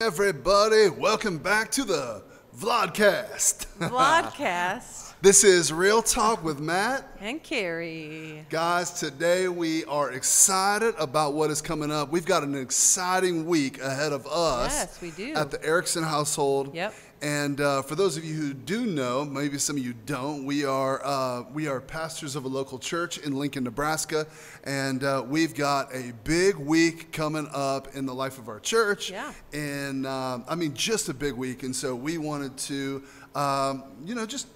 Everybody, welcome back to the Vlogcast. Vlogcast this is Real Talk with Matt. and Carrie. Guys, today we are excited about what is coming up. We've got an exciting week ahead of us. Yes, we do. At the Erickson household. Yep. And uh, for those of you who do know, maybe some of you don't, we are uh, we are pastors of a local church in Lincoln, Nebraska, and uh, we've got a big week coming up in the life of our church. Yeah. And um, I mean, just a big week, and so we wanted to, um, you know, just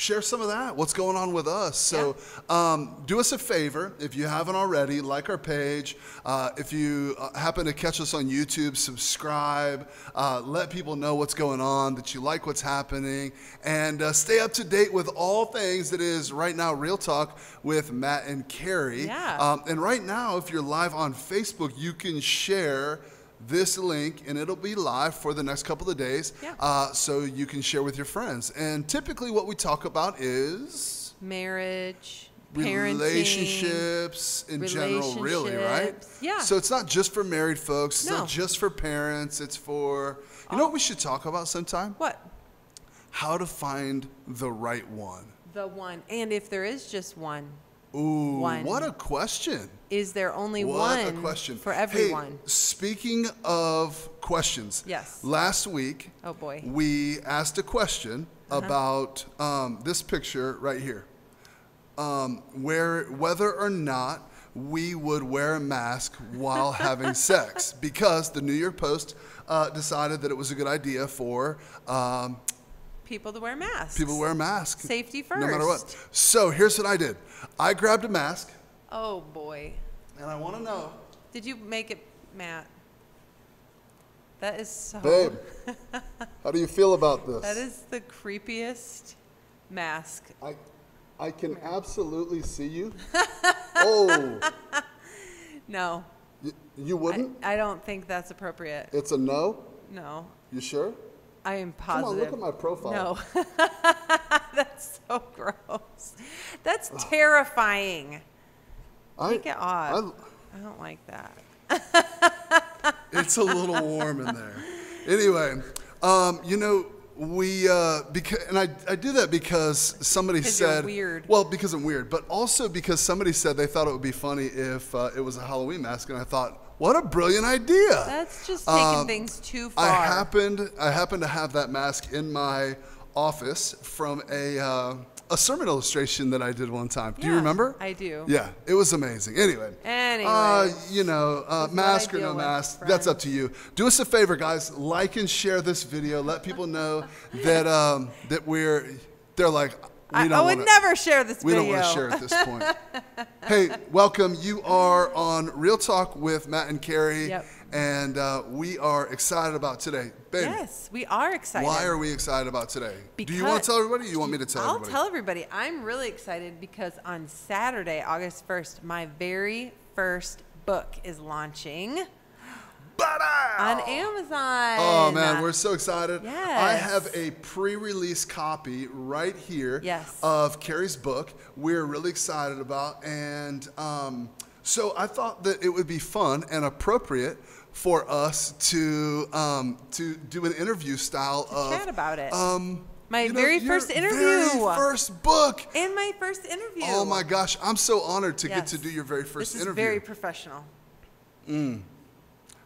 share some of that what's going on with us. So um, do us a favor if you haven't already like our page. Uh, if you uh, happen to catch us on youtube subscribe. Uh, let people know what's going on that you like what's happening. And uh, stay up to date with all things that is right now real talk with matt and carrie. Yeah. um, and right now if you're live on facebook you can share this link and it'll be live for the next couple of days Yeah. uh, so you can share with your friends and typically what we talk about is Marriage, relationships in general really right. Yeah. so it's not just for married folks it's No. not just for parents it's for you know what we should talk about sometime What? how to find the right one The one. And if there is just one, ooh One. what a question is there only What one a question for everyone? Hey, speaking of questions, Yes. Last week, Oh, boy. Uh-huh. we asked a question about um, this picture right here, um, where whether or not we would wear a mask while having sex, because the New York Post uh, decided that it was a good idea for um, People to wear masks. people wear a mask, Safety no matter what. So here's what I did: I grabbed a mask, Oh, boy. and I want to know. Did you make it, Matt? That is so. Babe, how do you feel about this? That is the creepiest mask. I, I can absolutely see you. oh, No, you, you wouldn't? I don't think that's appropriate. it's a no? No, You sure? I am Come on, positive. look at my profile. No. That's so gross. That's terrifying. I, Take it off. I, I don't like that. it's a little warm in there. Anyway, um, you know, we, uh, because, and I, I do that because somebody said, weird. well, because I'm weird, but also because somebody said they thought it would be funny if uh, it was a Halloween mask, and I thought, what a brilliant idea. That's just taking Um, things too far. I happened I happened to have that mask in my office from a uh, a sermon illustration that I did one time. Do you remember? I do. Yeah, it was amazing. Anyway. Anyway. Uh, you know, uh, This is what mask or no mask, that's up to you. Do us a favor, guys. Like and share this video. Let people know that um, that we're. They're like. I, I would wanna- never share this we video. don't want to share at this point. hey, welcome. You are on Real Talk with Matt and Carrie. Yep. And uh, we are excited about today. Babe, Yes, we are excited. why are we excited about today? Do you want to tell everybody or you want me to tell I'll everybody? tell everybody. I'm really excited because on Saturday, August 1st, my very first book is launching! On Amazon. Oh man, we're so excited. I have a pre-release copy right here Yes. of Carrie's book. We're really excited about, and um, so I thought that it would be fun and appropriate for us to um, to do an interview style of chat about it. Um, My you know, very first interview. very first book. And my first interview. Oh my gosh, I'm so honored to get to do your very first this is interview. very professional.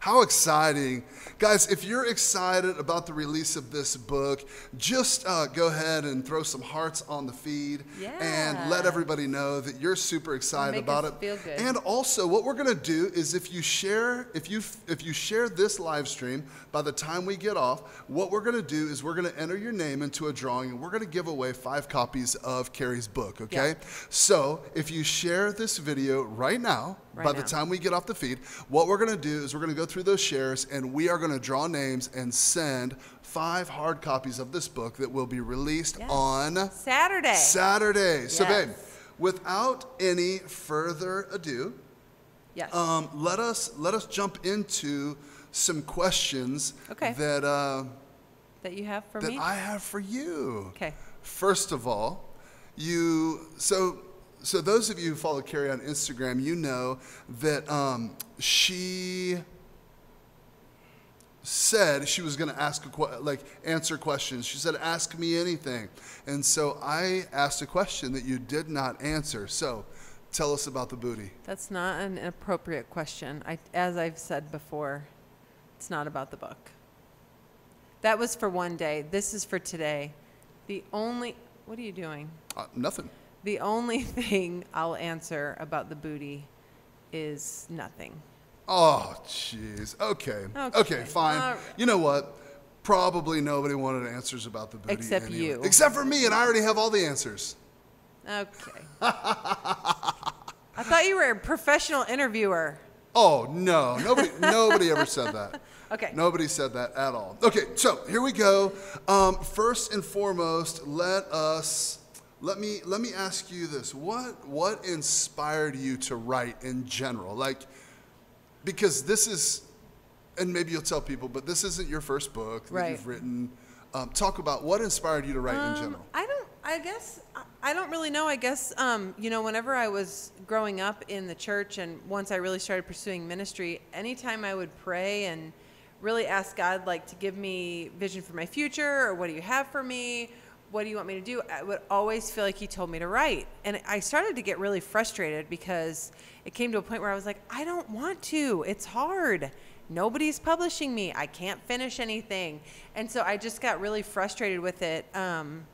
How exciting. Guys, if you're excited about the release of this book, just uh, go ahead and throw some hearts on the feed and let everybody know that you're super excited about it. feel good. And also, what we're going to do is if you share if you if you share this live stream by the time we get off, what we're going to do is we're going to enter your name into a drawing and we're going to give away 5 copies of Carrie's book, okay? Yeah. So, if you share this video right now, Right by the time we get off the feed, what we're going to do is we're going to go through those shares and we are going to draw names and send five hard copies of this book that will be released Yes. on Saturday. Saturday. So, babe, without any further ado, yes. um, let us let us jump into some questions Okay. that uh, that you have for that me? I have for you. Okay. First of all, you so so those of you who follow Carrie on Instagram, you know that um, she said she was going to ask a like answer questions. She said, "Ask me anything," and so I asked a question that you did not answer. So, tell us about the booty. That's not an appropriate question. I, as I've said before, it's not about the book. That was for one day. This is for today. The only, what are you doing? Uh, nothing. The only thing I'll answer about the booty is nothing. Oh, jeez. Okay. okay. Okay. fine. Right. You know what? Probably nobody wanted answers about the booty. Except anyway. you. Except for me, and I already have all the answers. Okay. I thought you were a professional interviewer. Oh no, nobody, nobody ever said that. Okay. Nobody said that at all. Okay, so here we go. Um, first and foremost, let us let me let me ask you this: what what inspired you to write in general? Like, because this is, and maybe you'll tell people, but this isn't your first book that Right. you've written. Um, talk about what inspired you to write in Um, general. I don't. I guess I- I don't really know. I guess um, you know, whenever I was growing up in the church, and once I really started pursuing ministry, anytime I would pray and really ask God, like, to give me vision for my future, or what do you have for me? What do you want me to do? I would always feel like He told me to write, and I started to get really frustrated because it came to a point where I was like, I don't want to. It's hard nobody's publishing me. I can't finish anything. And so I just got really frustrated with it. Um,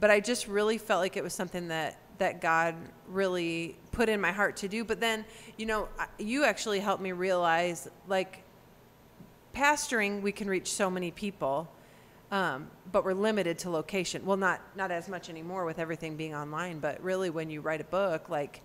but I just really felt like it was something that, that God really put in my heart to do. But then, you know, you actually helped me realize like pastoring, we can reach so many people. Um, but we're limited to location. Well, not not as much anymore with everything being online. But really, when you write a book, like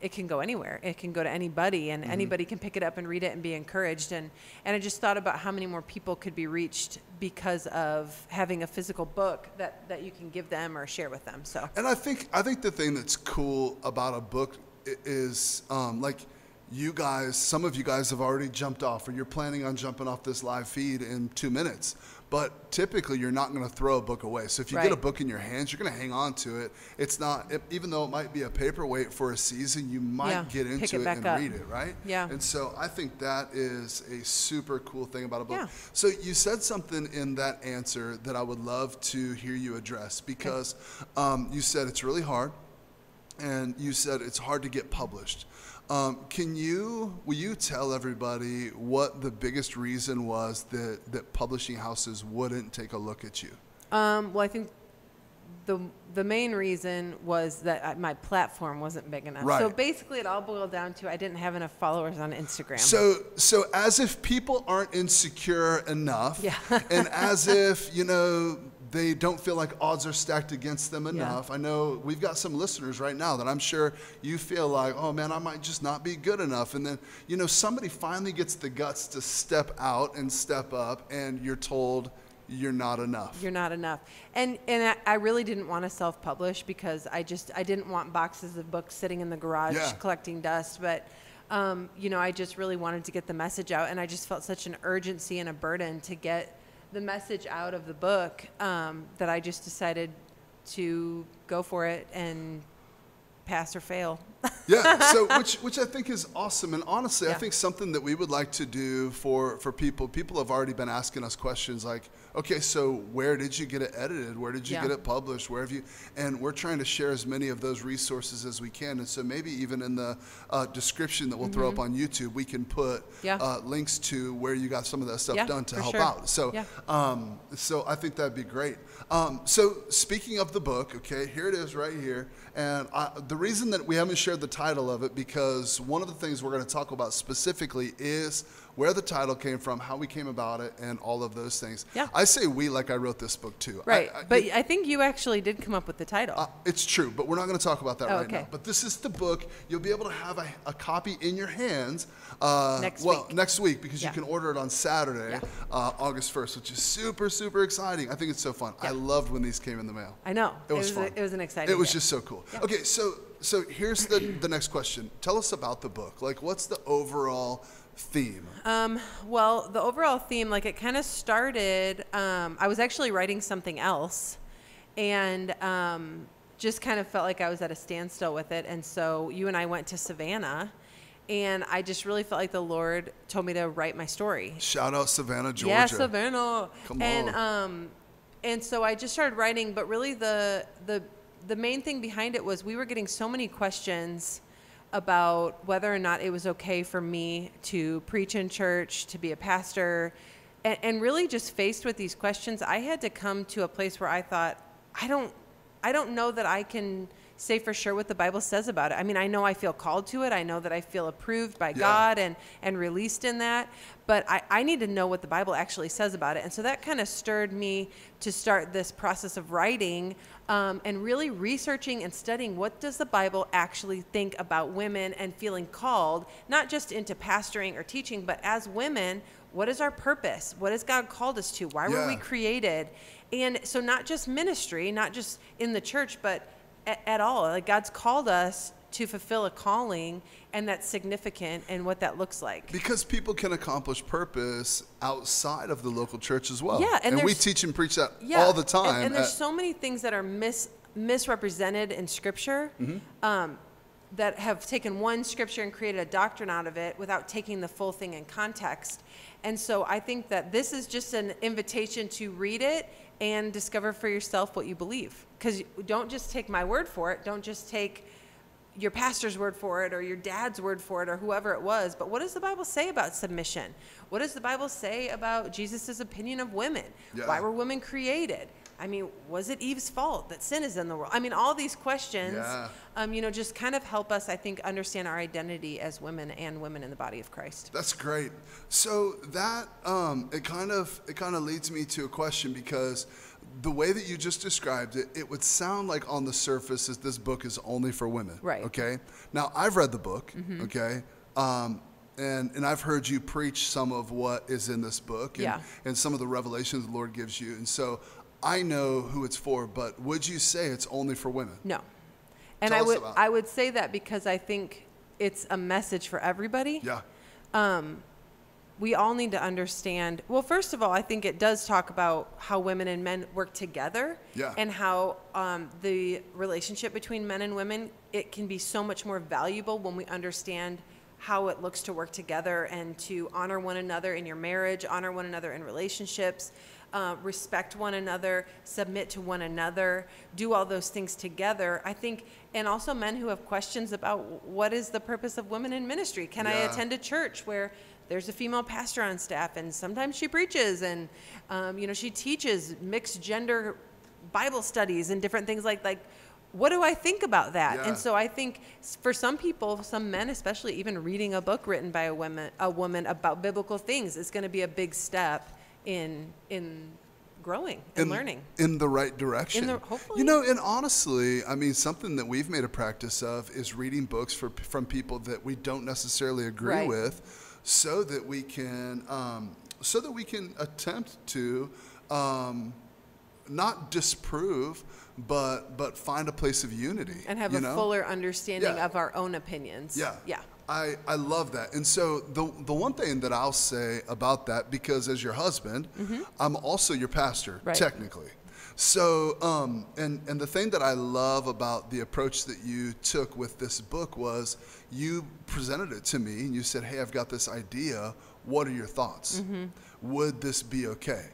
it can go anywhere. It can go to anybody, and anybody can pick it up and read it and be encouraged. And and I just thought about how many more people could be reached because of having a physical book that that you can give them or share with them. So And I think I think the thing that's cool about a book is um, like you guys. Some of you guys have already jumped off, or you're planning on jumping off this live feed in two minutes. But typically, you're not going to throw a book away. So if you get a book in your hands, you're going to hang on to it. It's not, it, even though it might be a paperweight for a season, you might Yeah, get into it it, and up. read it, right? Yeah. And so I think that is a super cool thing about a book. Yeah. So you said something in that answer that I would love to hear you address because um, you said it's really hard, and you said it's hard to get published. Um, can you will you tell everybody what the biggest reason was that that publishing houses wouldn't take a look at you? Um, well, I think the the main reason was that I, my platform wasn't big enough. Right. So basically, it all boiled down to I didn't have enough followers on Instagram. So, so as if people aren't insecure enough, Yeah. and as if you know they don't feel like odds are stacked against them enough. I know we've got some listeners right now that I'm sure you feel like, oh man, I might just not be good enough, and then you know somebody finally gets the guts to step out and step up, and you're told you're not enough. You're not enough. And and I, I really didn't want to self-publish because I just I didn't want boxes of books sitting in the garage Yeah. collecting dust. But um, you know, I just really wanted to get the message out, and I just felt such an urgency and a burden to get the message out of the book um, that I just decided to go for it and pass or fail. Yeah so which which i think is awesome and honestly i think something that we would like to do for for people people have already been asking us questions like okay so where did you get it edited where did you Yeah. get it published where have you and we're trying to share as many of those resources as we can and so maybe even in the uh, description that we'll throw up on youtube we can put Mm-hmm. Yeah. uh, links to where you got some of that stuff Yeah, done to help sure. out so Yeah. um, so I think that'd be great. Um, so speaking of the book, okay, here it is right here. And I, the reason that we haven't shared the title of it because one of the things we're going to talk about specifically is where the title came from, how we came about it, and all of those things. Yeah. I say we like I wrote this book too. Right. I- but it- I think you actually did come up with the title. uh, it's true, but we're not going to talk about that Oh, right okay. now. But this is the book. You'll be able to have a, a copy in your hands uh, Next well, week. next week because Yeah. you can order it on Saturday, Yeah. uh, August 1st, which is super, super exciting. I think it's so fun. I loved when these came in the mail. I know. It was, a- fun. it was an exciting. It was day. just so cool. Okay, so so here's the the next question. Tell us about the book. Like, what's the overall theme? Um, well, the overall theme, like it kind of started. Um, I was actually writing something else, and um, just kind of felt like I was at a standstill with it. And so you and I went to Savannah, and I just really felt like the Lord told me to write my story. Shout out Savannah, Georgia. Yeah, Savannah. Come and, on. um, and so I just started writing, but really the the the main thing behind it was we were getting so many questions about whether or not it was okay for me to preach in church, to be a pastor, and, and really just faced with these questions, I had to come to a place where I thought, I don't, I don't know that I can say for sure what the Bible says about it. I mean, I know I feel called to it. I know that I feel approved by Yeah. God and, and released in that. But I, I need to know what the Bible actually says about it. And so that kind of stirred me to start this process of writing um, and really researching and studying what does the Bible actually think about women and feeling called, not just into pastoring or teaching, but as women, what is our purpose? What has God called us to? Why were we created? And so not just ministry, not just in the church, but at, at all. Like God's called us to fulfill a calling, and that's significant and what that looks like. Because people can accomplish purpose outside of the local church as well. Yeah, and we teach and preach that Yeah, all the and- time. And, there's at- so many things that are mis, misrepresented in Scripture Mm-hmm. um, that have taken one Scripture and created a doctrine out of it without taking the full thing in context. And so I think that this is just an invitation to read it and discover for yourself what you believe. Because don't just take my word for it. Don't just take your pastor's word for it or your dad's word for it or whoever it was. But what does the Bible say about submission? What does the Bible say about Jesus' opinion of women? Yeah. Why were women created? I mean, was it Eve's fault that sin is in the world? I mean, all these questions, Yeah. um, you know, just kind of help us, I think, understand our identity as women and women in the body of Christ. That's great. So that um, it kind of it kind of leads me to a question because the way that you just described it, it would sound like on the surface that this book is only for women. Right. Mm-hmm. Okay. Now I've read the book. Okay. Um, and and I've heard you preach some of what is in this book and, Yeah. and some of the revelations the Lord gives you. And so I know who it's for, but would you say it's only for women? No. And Tell I would. I would say that because I think it's a message for everybody. Yeah. Um, we all need to understand well first of all i think it does talk about how women and men work together Yeah. and how um, the relationship between men and women it can be so much more valuable when we understand how it looks to work together and to honor one another in your marriage honor one another in relationships uh, respect one another submit to one another do all those things together i think and also men who have questions about what is the purpose of women in ministry. Can i attend a church where there's a female pastor on staff and sometimes she preaches and um, you know she teaches mixed gender bible studies and different things like like what do i think about that? Yeah. and so i think for some people some men especially even reading a book written by a woman a woman about biblical things is going to be a big step in in growing and learning in the right direction. In the- hopefully. You know, and honestly, I mean, something that we've made a practice of is reading books for, from people that we don't necessarily agree Right. with, so that we can, um, so that we can attempt to. Um, not disprove, but but find a place of unity and have a know? fuller understanding Yeah. of our own opinions Yeah. yeah I, I love that. And so the the one thing that I'll say about that, because as your husband, I'm also your pastor, Mm-hmm. Right. technically. So um, and and the thing that I love about the approach that you took with this book was you presented it to me and you said, Hey, I've got this idea. What are your thoughts? Mm-hmm. Would this be okay?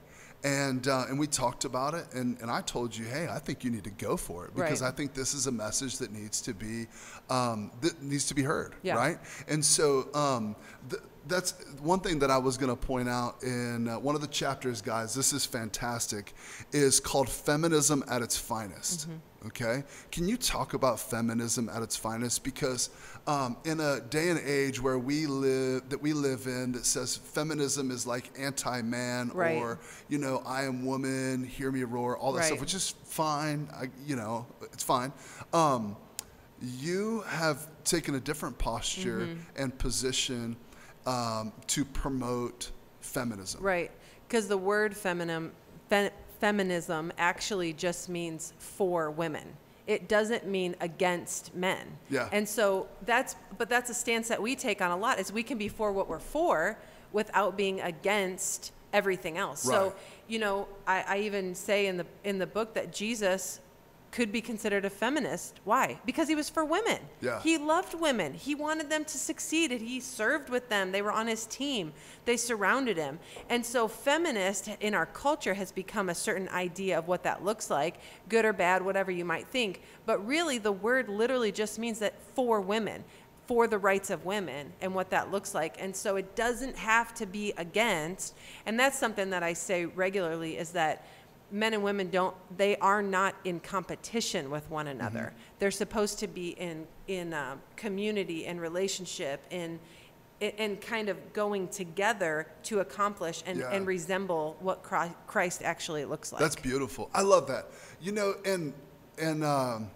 And uh, and we talked about it, and, and I told you, hey, I think you need to go for it because Right. I think this is a message that needs to be um, that needs to be heard, Yeah. right? And so um, th- that's one thing that I was going to point out in uh, one of the chapters, guys. This is fantastic. Is called feminism at its finest. Okay, can you talk about feminism at its finest? Because um, in a day and age where we live, that we live in, that says feminism is like anti-man Right. or you know, I am woman, hear me roar, all that stuff, which is fine. I, you know, it's fine. Um, you have taken a different posture Mm-hmm. and position um, to promote feminism. Right, because the word feminim, fe- feminism actually just means for women. It doesn't mean against men. Yeah. And so that's, but that's a stance that we take on a lot. Is we can be for what we're for without being against everything else. Right. So you know, I, I even say in the in the book that Jesus could be considered a feminist. Why? Because he was for women. Yeah. He loved women. He wanted them to succeed. And he served with them. They were on his team. They surrounded him. And so, feminist in our culture has become a certain idea of what that looks like, good or bad, whatever you might think. But really, the word literally just means that for women for the rights of women and what that looks like. And so it doesn't have to be against. And that's something that I say regularly is that men and women don't they are not in competition with one another. Mm-hmm. They're supposed to be in in uh, community and relationship in and kind of going together to accomplish and, Yeah. and resemble what Christ actually looks like. That's beautiful. I love that. You know, and and um,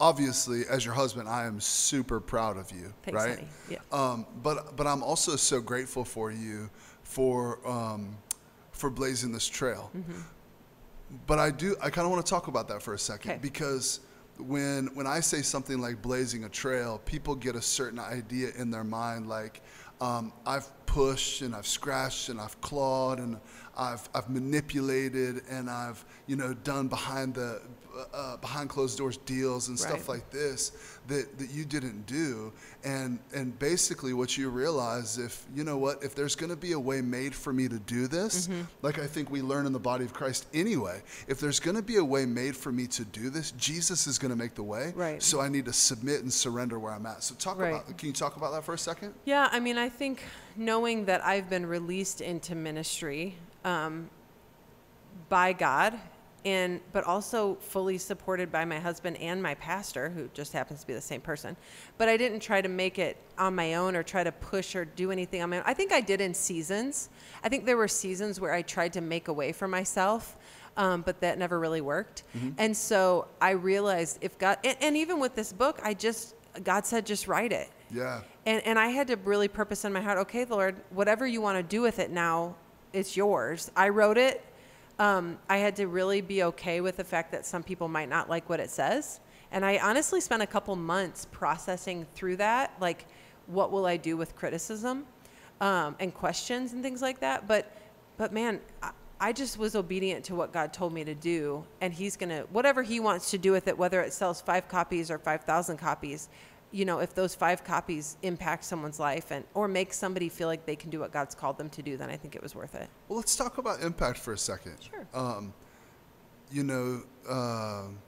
obviously, as your husband, I am super proud of you. Thanks, right? honey. Yeah. Um, but but I'm also so grateful for you for um, for blazing this trail. Mm-hmm. But I do. I kind of want to talk about that for a second Okay. because when when I say something like blazing a trail, people get a certain idea in their mind, like um, I've pushed and I've scratched and I've clawed and I've I've manipulated and I've you know done behind the uh, behind closed doors deals and stuff like this that, that you didn't do and and basically what you realize if you know what if there's going to be a way made for me to do this Mm-hmm. like i think we learn in the body of christ anyway if there's going to be a way made for me to do this jesus is going to make the way Right. so i need to submit and surrender where i'm at so talk Right. about can you talk about that for a second Yeah, I mean, I think knowing that I've been released into ministry um, by God, and but also fully supported by my husband and my pastor, who just happens to be the same person. But I didn't try to make it on my own or try to push or do anything on my own. I think I did in seasons. I think there were seasons where I tried to make a way for myself. Um, but that never really worked. And so I realized if God, and, and even with this book, I just, God said, just write it. yeah And, and I had to really purpose in my heart, okay, Lord, whatever you want to do with it now, it's yours. I wrote it. Um, I had to really be okay with the fact that some people might not like what it says. And I honestly spent a couple months processing through that, like, what will I do with criticism um, and questions and things like that. But, but man, I, I just was obedient to what God told me to do, and He's gonna whatever He wants to do with it, whether it sells five copies or five thousand copies. You know, if those five copies impact someone's life and or make somebody feel like they can do what God's called them to do, then I think it was worth it. well let's talk about impact for a second. Sure. um, you know um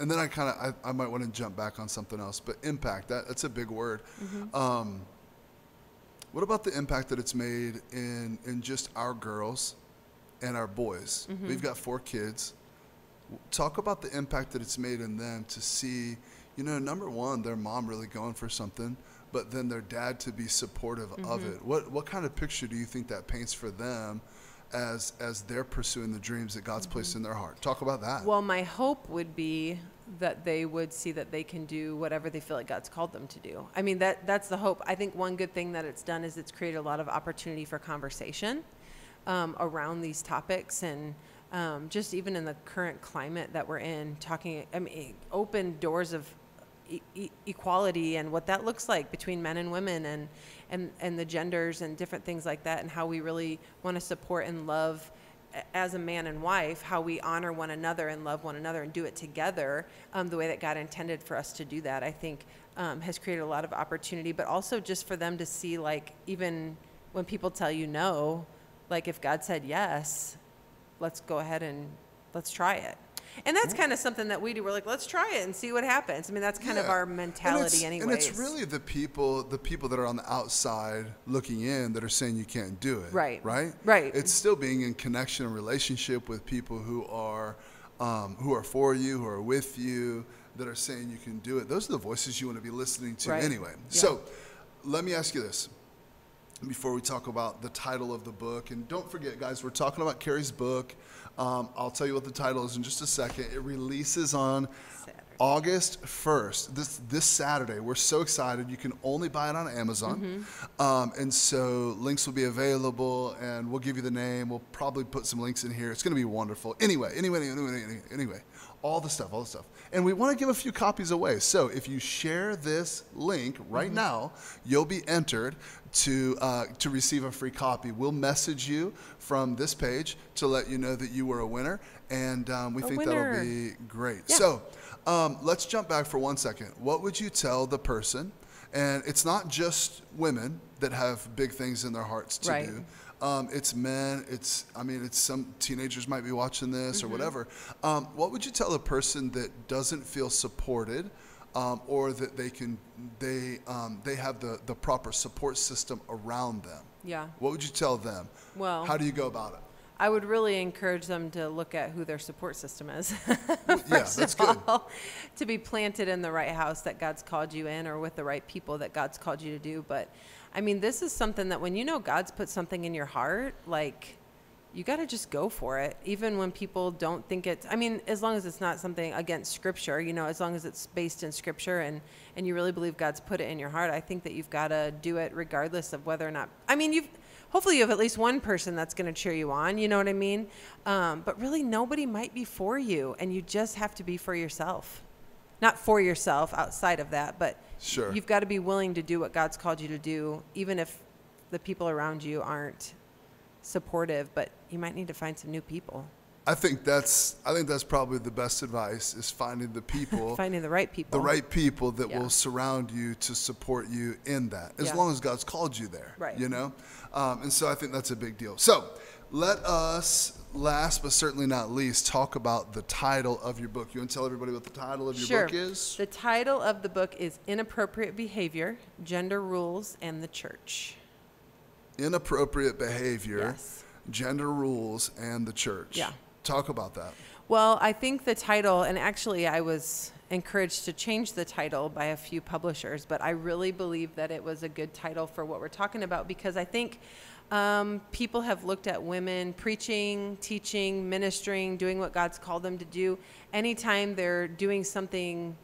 and then i kind of I, I might want to jump back on something else but impact that, that's a big word. Um, what about the impact that it's made in in just our girls and our boys? We've got four kids. Talk about the impact that it's made in them to see you know number one their mom really going for something but then their dad to be supportive of it what what kind of picture do you think that paints for them as as they're pursuing the dreams that God's placed in their heart talk about that Well, my hope would be that they would see that they can do whatever they feel like God's called them to do. I mean, that that's the hope. I think one good thing that it's done is it's created a lot of opportunity for conversation um, around these topics and um, just even in the current climate that we're in, talking. I mean, open doors of equality and what that looks like between men and women and and and the genders and different things like that and how we really want to support and love as a man and wife how we honor one another and love one another and do it together um, the way that god intended for us to do that i think um, has created a lot of opportunity but also just for them to see like even when people tell you no like if god said yes let's go ahead and let's try it and that's kind of something that we do we're like let's try it and see what happens i mean that's kind of our mentality anyways And it's really the people, the people that are on the outside looking in that are saying you can't do it. Right. Right. Right. It's still being in connection and relationship with people who are, um, who are for you, who are with you, that are saying you can do it. Those are the voices you want to be listening to Right. anyway. Yeah. So, let me ask you this. Before we talk about the title of the book, and don't forget, guys, we're talking about Carrie's book. Um, I'll tell you what the title is in just a second. It releases on Saturday. August 1st, this this Saturday. We're so excited. You can only buy it on Amazon. Mm-hmm. Um, and so links will be available and we'll give you the name. We'll probably put some links in here. It's going to be wonderful. Anyway, anyway, anyway, anyway, anyway. all the stuff, all the stuff. And we want to give a few copies away. So if you share this link right now, you'll be entered to uh, to receive a free copy. We'll message you from this page to let you know that you were a winner, and um, we A think winner. that'll be great. Yeah. So um, let's jump back for one second. What would you tell the person? And it's not just women that have big things in their hearts to Right. do. Um, it's men. It's I mean, it's some teenagers might be watching this Mm-hmm. or whatever. Um, what would you tell a person that doesn't feel supported, um, or that they can they um, they have the the proper support system around them? Yeah. What would you tell them? Well- how do you go about it? I would really encourage them to look at who their support system is. yeah, First that's of good. all, to be planted in the right house that God's called you in or with the right people that God's called you to do. But I mean, this is something that when you know God's put something in your heart, like you got to just go for it. Even when people don't think it's, I mean, as long as it's not something against scripture, you know, as long as it's based in scripture and, and you really believe God's put it in your heart, I think that you've got to do it regardless of whether or not, I mean, you've, hopefully you have at least one person that's going to cheer you on, you know what I mean? Um, but really, nobody might be for you, and you just have to be for yourself. Not for yourself outside of that, but Sure. you've got to be willing to do what God's called you to do, even if the people around you aren't supportive, but you might need to find some new people. I think that's I think that's probably the best advice is finding the people Finding the right people. the right people that Yeah. will surround you to support you in that, as Yeah. long as God's called you there. Right. You know, um, and so I think that's a big deal. So let us, last but certainly not least, talk about the title of your book. You want to tell everybody what the title of your Sure. book is? The title of the book is Inappropriate Behavior, Gender Rules, and the Church. Inappropriate behavior, Yes. gender rules, and the church. Yeah. Talk about that. Well, I think the title, and actually I was encouraged to change the title by a few publishers, but I really believe that it was a good title for what we're talking about because I think um, people have looked at women preaching, teaching, ministering, doing what God's called them to do. Anytime they're doing something,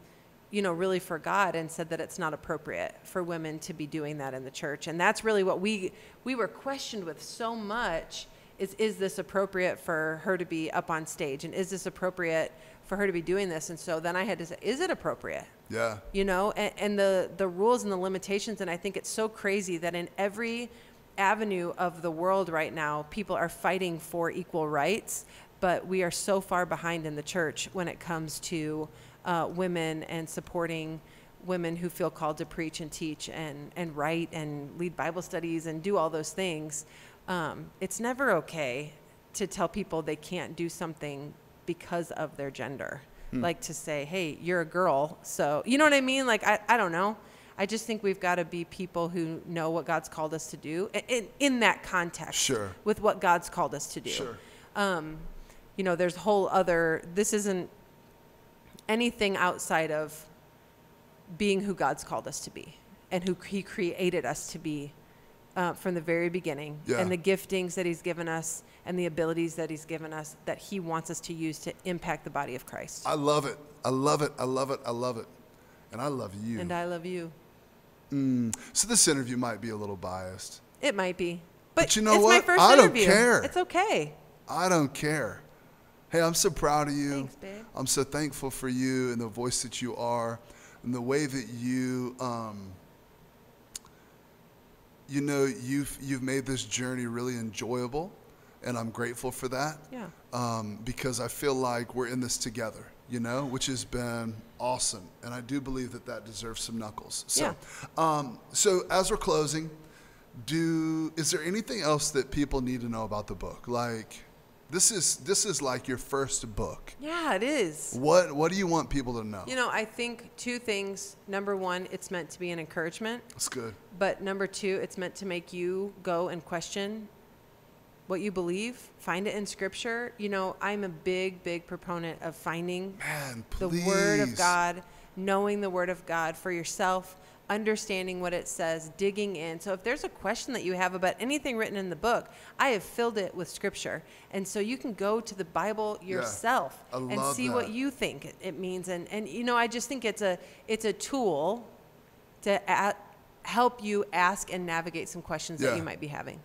you know, really for God, and said that it's not appropriate for women to be doing that in the church, and that's really what we we were questioned with so much is is this appropriate for her to be up on stage? And is this appropriate for her to be doing this? And so then i had to say is it appropriate? Yeah. you know and, and the the rules and the limitations. And i think it's so crazy that in every avenue of the world right now people are fighting for equal rights but we are so far behind in the church when it comes to uh, women and supporting women who feel called to preach and teach and, and write and lead bible studies and do all those things. Um, it's never okay to tell people they can't do something because of their gender. Like to say hey you're a girl so you know what i mean? Like i, I don't know i just think we've got to be people who know what god's called us to do in, in that context Sure. with what god's called us to do Sure. um, you know there's whole other this isn't anything outside of being who god's called us to be and who he created us to be uh, from the very beginning Yeah. and the giftings that he's given us and the abilities that he's given us that he wants us to use to impact the body of christ I love it. I love it. I love it. I love it. And I love you. and i love you so this interview might be a little biased. it might be but, But you know what? my first I don't interview care. it's okay I don't care. Hey, I'm so proud of you. Thanks, babe. I'm so thankful for you and the voice that you are and the way that you um, you know you've you've made this journey really enjoyable and I'm grateful for that. yeah um, because I feel like we're in this together, you know, which has been awesome. And I do believe that that deserves some knuckles. So, um, so as we're closing, do is there anything else that people need to know about the book? Like, this is this is like your first book. yeah it is What what do you want people to know? You know, I think two things. Number one, it's meant to be an encouragement. That's good. But number two, it's meant to make you go and question what you believe, find it in scripture. You know, I'm a big, big proponent of finding Man, the word of God, knowing the word of God for yourself, understanding what it says, digging in. So if there's a question that you have about anything written in the book, I have filled it with scripture. And so you can go to the Bible yourself I and see what you think it- means and and you know, I just think it's a it's a tool to a- help you ask and navigate some questions Yeah. that you might be having.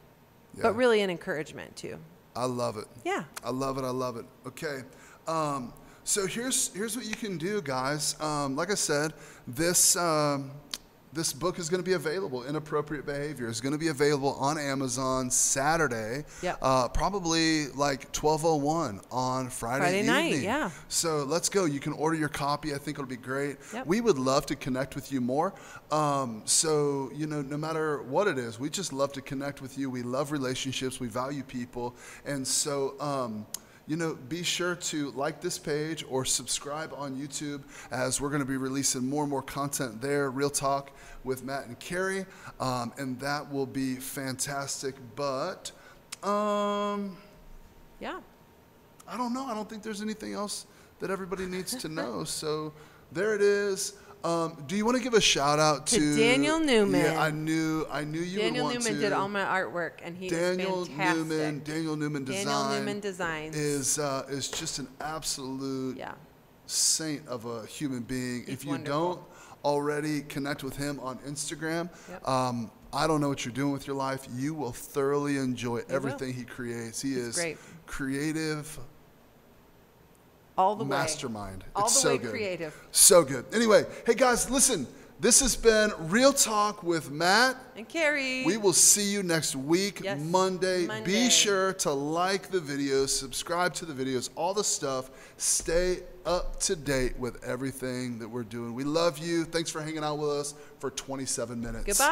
Yeah. But really an encouragement too. I love it. Yeah. I love it. I love it. Okay. Um, So here's here's what you can do, guys. Um, like I said, this um, this book is going to be available. Inappropriate Behavior is going to be available on Amazon Saturday. Yep. Uh, probably like 12:01 on Friday, Friday night, evening. yeah. So let's go. You can order your copy. I think it'll be great. Yep. We would love to connect with you more. Um, so, you know, no matter what it is, we just love to connect with you. We love relationships, we value people. And so, um, you know, be sure to like this page or subscribe on YouTube as we're going to be releasing more and more content there. Real Talk with Matt and Carrie. Um, and that will be fantastic. But, um, Yeah. I don't know. I don't think there's anything else that everybody needs to know. So there it is. Um, do you want to give a shout out To to, Daniel Newman. Yeah, I knew. I knew you Daniel would want Newman to. did all my artwork, and he Daniel is fantastic. Newman. Daniel Newman Design. Daniel Newman Designs. is uh, is just an absolute Yeah. saint of a human being. He's if you wonderful. don't already connect with him on Instagram, Yep. um, I don't know what you're doing with your life. You will thoroughly enjoy will. everything he creates. He is great. creative All the way. mastermind. All it's the so way good. creative. So good. Anyway, hey guys, listen. This has been Real Talk with Matt. And Carrie. We will see you next week, Yes, Monday. Monday. Be sure to like the videos, subscribe to the videos, all the stuff. Stay up to date with everything that we're doing. We love you. Thanks for hanging out with us for 27 minutes. Goodbye.